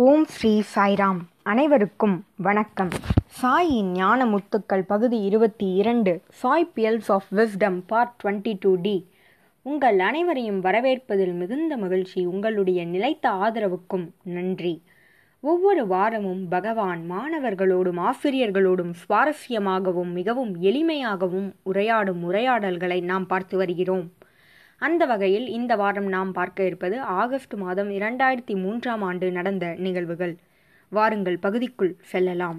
ஓம் ஸ்ரீ சாய்ராம். அனைவருக்கும் வணக்கம். சாயின் ஞான முத்துக்கள் பகுதி இருபத்தி இரண்டு Sai pearls of wisdom part twenty two D. உங்கள் அனைவரையும் வரவேற்பதில் மிகுந்த மகிழ்ச்சி உங்களுடைய நிலைத்த ஆதரவுக்கும் நன்றி. ஒவ்வொரு வாரமும் பகவான் மாணவர்களோடும் ஆசிரியர்களோடும் சுவாரஸ்யமாகவும் மிகவும் எளிமையாகவும் உரையாடும் உரையாடல்களை நாம் பார்த்து வருகிறோம். அந்த வகையில் இந்த வாரம் நாம் பார்க்க இருப்பது ஆகஸ்ட் மாதம் இரண்டாயிரத்தி மூன்றாம் ஆண்டு நடந்த நிகழ்வுகள். வாருங்கள் பகுதிக்குள் செல்லலாம்.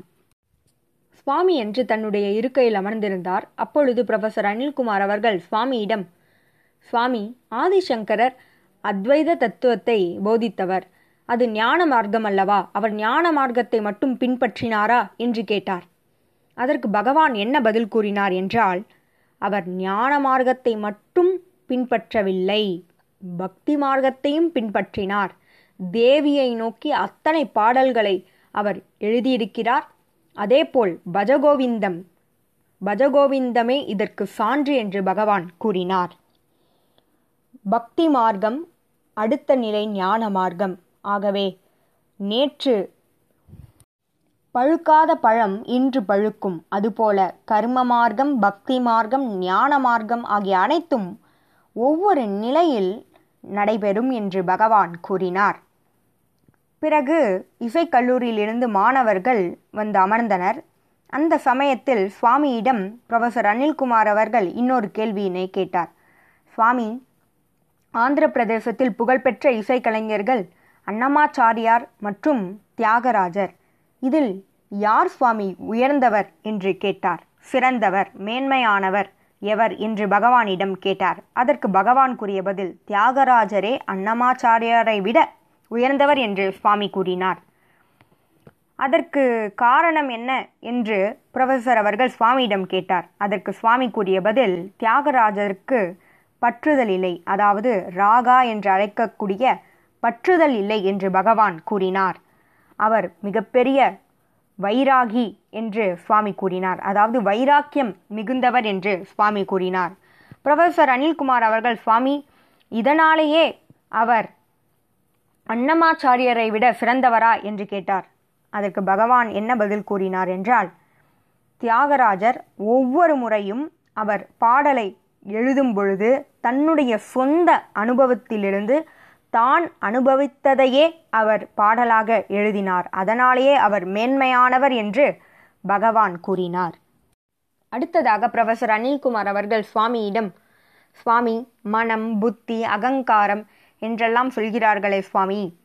சுவாமி என்று தன்னுடைய இருக்கையில் அமர்ந்திருந்தார். அப்பொழுது ப்ரொஃபசர் அனில்குமார் அவர்கள் சுவாமியிடம் சுவாமி ஆதிசங்கரர் அத்வைத தத்துவத்தை போதித்தவர். அது ஞான மார்க்கம் அல்லவா? அவர் ஞான மார்க்கத்தை மட்டும் பின்பற்றினாரா? என்று கேட்டார். அதற்கு பகவான் என்ன பதில் கூறினார் என்றால் அவர் ஞான மார்க்கத்தை மட்டும் பின்பற்றவில்லை. பக்தி மார்க்கத்தையும் பின்பற்றினார். தேவியை நோக்கி அத்தனை பாடல்களை அவர் எழுதியிருக்கிறார். அதேபோல் பஜகோவிந்தம். பஜகோவிந்தமே இதற்கு சான்று என்று பகவான் கூறினார். பக்தி மார்க்கம் அடுத்த நிலை ஞான மார்க்கம். ஆகவே நேற்று பழுக்காத பழம் இன்று பழுக்கும். அதுபோல கர்ம மார்க்கம் பக்தி மார்க்கம் ஞான மார்க்கம் ஆகிய அனைத்தும் ஒவ்வொரு நிலையில் நடைபெறும் என்று பகவான் கூறினார். பிறகு இசைக்கல்லூரியிலிருந்து மாணவர்கள் வந்து அமர்ந்தனர். அந்த சமயத்தில் சுவாமியிடம் ப்ரொஃபசர் அனில்குமார் அவர்கள் இன்னொரு கேள்வியினை கேட்டார். சுவாமி ஆந்திர பிரதேசத்தில் புகழ்பெற்ற இசைக்கலைஞர்கள் அன்னமாச்சாரியார் மற்றும் தியாகராஜர். இதில் யார் சுவாமி உயர்ந்தவர் என்று கேட்டார். சிறந்தவர் மேன்மையானவர் எவர் என்று பகவானிடம் கேட்டார். அதற்கு பகவான் கூறிய பதில் தியாகராஜரே அன்னமாச்சாரியாரை விட உயர்ந்தவர் என்று சுவாமி கூறினார். அதற்கு காரணம் என்ன என்று புரொஃபசர் அவர்கள் சுவாமியிடம் கேட்டார். அதற்கு சுவாமி கூறிய பதில் தியாகராஜருக்கு பற்றுதல் இல்லை. அதாவது ராகா என்று அழைக்கக்கூடிய பற்றுதல் இல்லை என்று பகவான் கூறினார். அவர் மிகப்பெரிய வைராகி என்று சுவாமி கூறினார். அதாவது வைராக்கியம் மிகுந்தவர் என்று சுவாமி கூறினார். ப்ரொஃபஸர் அனில்குமார் அவர்கள் சுவாமி இதனாலேயே அவர் அன்னமாச்சாரியரை விட சிறந்தவரா என்று கேட்டார். அதற்கு பகவான் என்ன பதில் கூறினார் என்றால் தியாகராஜர் ஒவ்வொரு முறையும் அவர் பாடலை எழுதும் பொழுது தன்னுடைய சொந்த அனுபவத்திலிருந்து தான் அனுபவித்ததையே அவர் பாடலாக எழுதினார். அதனாலேயே அவர் மேன்மையானவர் என்று பகவான் கூறினார். அடுத்ததாக ப்ரொஃபஸர் அனில்குமார் அவர்கள் சுவாமியிடம் சுவாமி மனம் புத்தி அகங்காரம் என்றெல்லாம் சொல்கிறார்களே சுவாமி.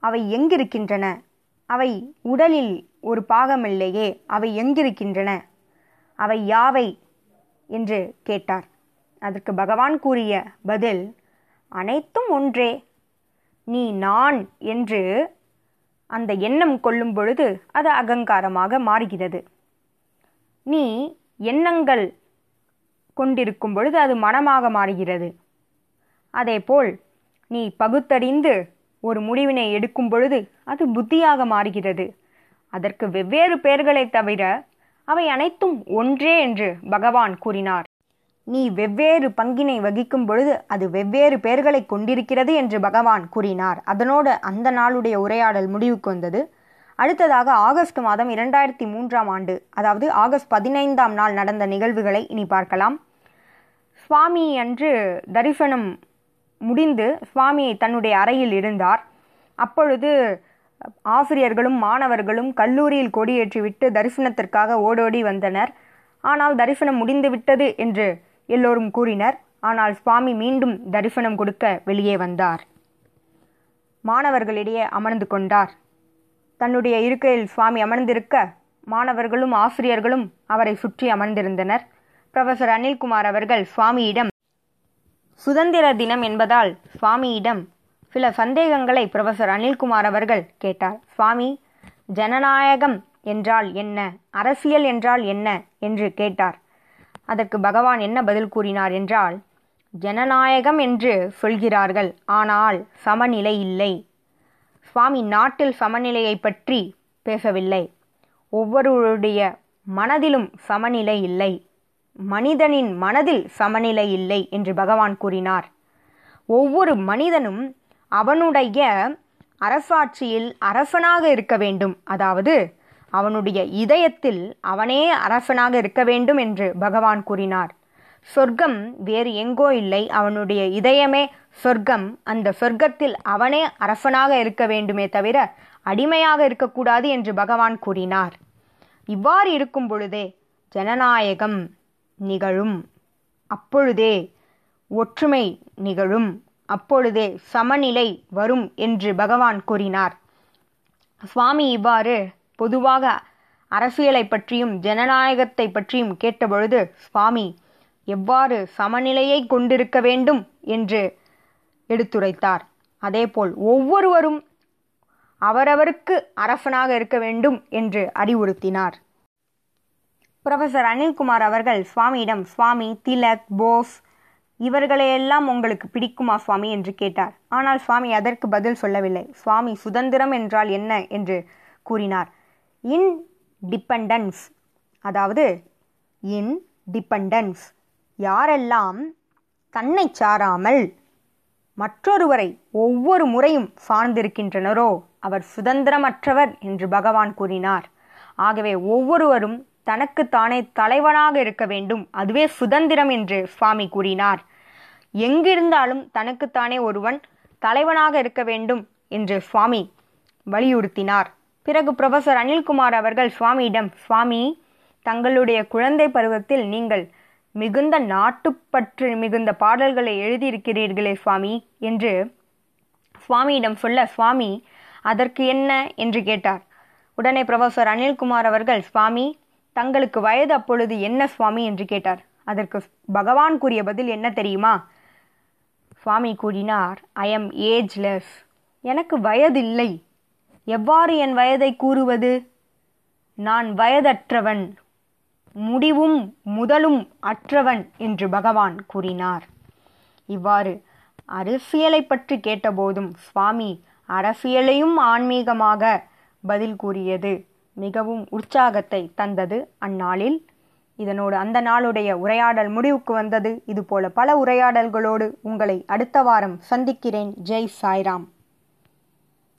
அவை எங்கிருக்கின்றன? அவை உடலில் ஒரு பாகமில்லையே அவை எங்கிருக்கின்றன? அவை யாவை? என்று கேட்டார். அதற்கு பகவான் கூறிய பதில் அனைத்தும் ஒன்றே. நீ நான் என்று அந்த எண்ணம் கொள்ளும் பொழுது அது அகங்காரமாக மாறுகிறது. நீ எண்ணங்கள் கொண்டிருக்கும் பொழுது அது மனமாக மாறுகிறது. அதேபோல் நீ பகுத்தறிந்து ஒரு முடிவினை எடுக்கும் பொழுது அது புத்தியாக மாறுகிறது. அதற்கு வெவ்வேறு பெயர்களை தவிர அவை அனைத்தும் ஒன்றே என்று பகவான் கூறினார். நீ வெவ்வேறு பங்கினை வகிக்கும் பொழுது அது வெவ்வேறு பெயர்களை கொண்டிருக்கிறது என்று பகவான் கூறினார். அதனோடு அந்த நாளுடைய உரையாடல் முடிவுக்கு வந்தது. அடுத்ததாக ஆகஸ்ட் மாதம் இரண்டாயிரத்தி மூன்றாம் ஆண்டு அதாவது ஆகஸ்ட் பதினைந்தாம் நாள் நடந்த நிகழ்வுகளை இனி பார்க்கலாம். சுவாமி அன்று தரிசனம் முடிந்து சுவாமி தன்னுடைய அறையில் இருந்தார். அப்பொழுது ஆசிரியர்களும் மாணவர்களும் கல்லூரியில் கொடியேற்றிவிட்டு தரிசனத்திற்காக ஓடோடி வந்தனர். ஆனால் தரிசனம் முடிந்துவிட்டது என்று எல்லோரும் கூறினர். ஆனால் சுவாமி மீண்டும் தரிசனம் கொடுக்க வெளியே வந்தார். மாணவர்களிடையே அமர்ந்து கொண்டார். தன்னுடைய இருக்கையில் சுவாமி அமர்ந்திருக்க மாணவர்களும் ஆசிரியர்களும் அவரை சுற்றி அமர்ந்திருந்தனர். ப்ரொஃபசர் அனில்குமார் அவர்கள் சுவாமியிடம் சுதந்திர தினம் என்பதால் சுவாமியிடம் சில சந்தேகங்களை ப்ரொஃபசர் அனில்குமார் அவர்கள் கேட்டார். சுவாமி ஜனநாயகம் என்றால் என்ன? அரசியல் என்றால் என்ன? என்று கேட்டார். அதற்கு பகவான் என்ன பதில் கூறினார் என்றால் ஜனநாயகம் என்று சொல்கிறார்கள் ஆனால் சமநிலை இல்லை. சுவாமி நாட்டில் சமநிலையை பற்றி பேசவில்லை. ஒவ்வொருவருடைய மனதிலும் சமநிலை இல்லை. மனிதனின் மனதில் சமநிலை இல்லை என்று பகவான் கூறினார். ஒவ்வொரு மனிதனும் அவனுடைய அரசாட்சியில் அரசனாக இருக்க வேண்டும். அதாவது அவனுடைய இதயத்தில் அவனே அரசனாக இருக்க வேண்டும் என்று பகவான் கூறினார். சொர்க்கம் வேறு எங்கோ இல்லை. அவனுடைய இதயமே சொர்க்கம். அந்த சொர்க்கத்தில் அவனே அரசனாக இருக்க வேண்டுமே தவிர அடிமையாக இருக்கக்கூடாது என்று பகவான் கூறினார். இவ்வாறு இருக்கும் பொழுதே ஜனநாயகம் நிகழும். அப்பொழுதே ஒற்றுமை நிகழும். அப்பொழுதே சமநிலை வரும் என்று பகவான் கூறினார். சுவாமி இவ்வாறு பொதுவாக அரசியலை பற்றியும் ஜனநாயகத்தை பற்றியும் கேட்டபொழுது சுவாமி எவ்வாறு சமநிலையை கொண்டிருக்க வேண்டும்? என்று எடுத்துரைத்தார். அதேபோல் ஒவ்வொருவரும் அவரவருக்கு அரசனாக இருக்க வேண்டும் என்று அறிவுறுத்தினார். புரொஃபசர் அனில்குமார் அவர்கள் சுவாமியிடம் சுவாமி திலக் போஸ் இவர்களையெல்லாம் உங்களுக்கு பிடிக்குமா சுவாமி? என்று கேட்டார். ஆனால் சுவாமி அதற்கு பதில் சொல்லவில்லை. சுவாமி சுதந்திரம் என்றால் என்ன? என்று கூறினார். இன் டிபெண்டன்ஸ் அதாவது இன் டிபெண்டன்ஸ் யாரெல்லாம் தன்னை சாராமல் மற்றொருவரை ஒவ்வொரு முறையும் சார்ந்திருக்கின்றனரோ அவர் சுதந்திரமற்றவர் என்று பகவான் கூறினார். ஆகவே ஒவ்வொருவரும் தனக்கு தானே தலைவனாக இருக்க வேண்டும். அதுவே சுதந்திரம் என்று சுவாமி கூறினார். எங்கிருந்தாலும் தனக்குத்தானே ஒருவன் தலைவனாக இருக்க வேண்டும் என்று சுவாமி வலியுறுத்தினார். பிறகு புரொஃபசர் அனில்குமார் அவர்கள் சுவாமியிடம் சுவாமி தங்களுடைய குழந்தை பருவத்தில் நீங்கள் மிகுந்த நாட்டுப்பற்று மிகுந்த பாடல்களை எழுதியிருக்கிறீர்களே சுவாமி என்று சுவாமியிடம் சொல்ல சுவாமி அதற்கு என்ன? என்று கேட்டார். உடனே புரொஃபசர் அனில்குமார் அவர்கள் சுவாமி தங்களுக்கு வயது அப்பொழுது என்ன சுவாமி? என்று கேட்டார். அதற்கு பகவான் கூறிய பதில் என்ன தெரியுமா? சுவாமி கூறினார் ஐ எம் ஏஜ்லெஸ் எனக்கு வயதில்லை. எவ்வாறு என் வயதை கூறுவது? நான் வயதற்றவன் முடிவும் முதலும் அற்றவன் என்று பகவான் கூறினார். இவ்வாறு அரசியலை பற்றி கேட்டபோதும் சுவாமி அரசியலையும் ஆன்மீகமாக பதில் கூறியது மிகவும் உற்சாகத்தை தந்தது அந்நாளில். இதனோடு அந்த நாளுடைய உரையாடல் முடிவுக்கு வந்தது. இதுபோல பல உரையாடல்களோடு உங்களை அடுத்த வாரம் சந்திக்கிறேன். ஜெய் சாய்ராம்.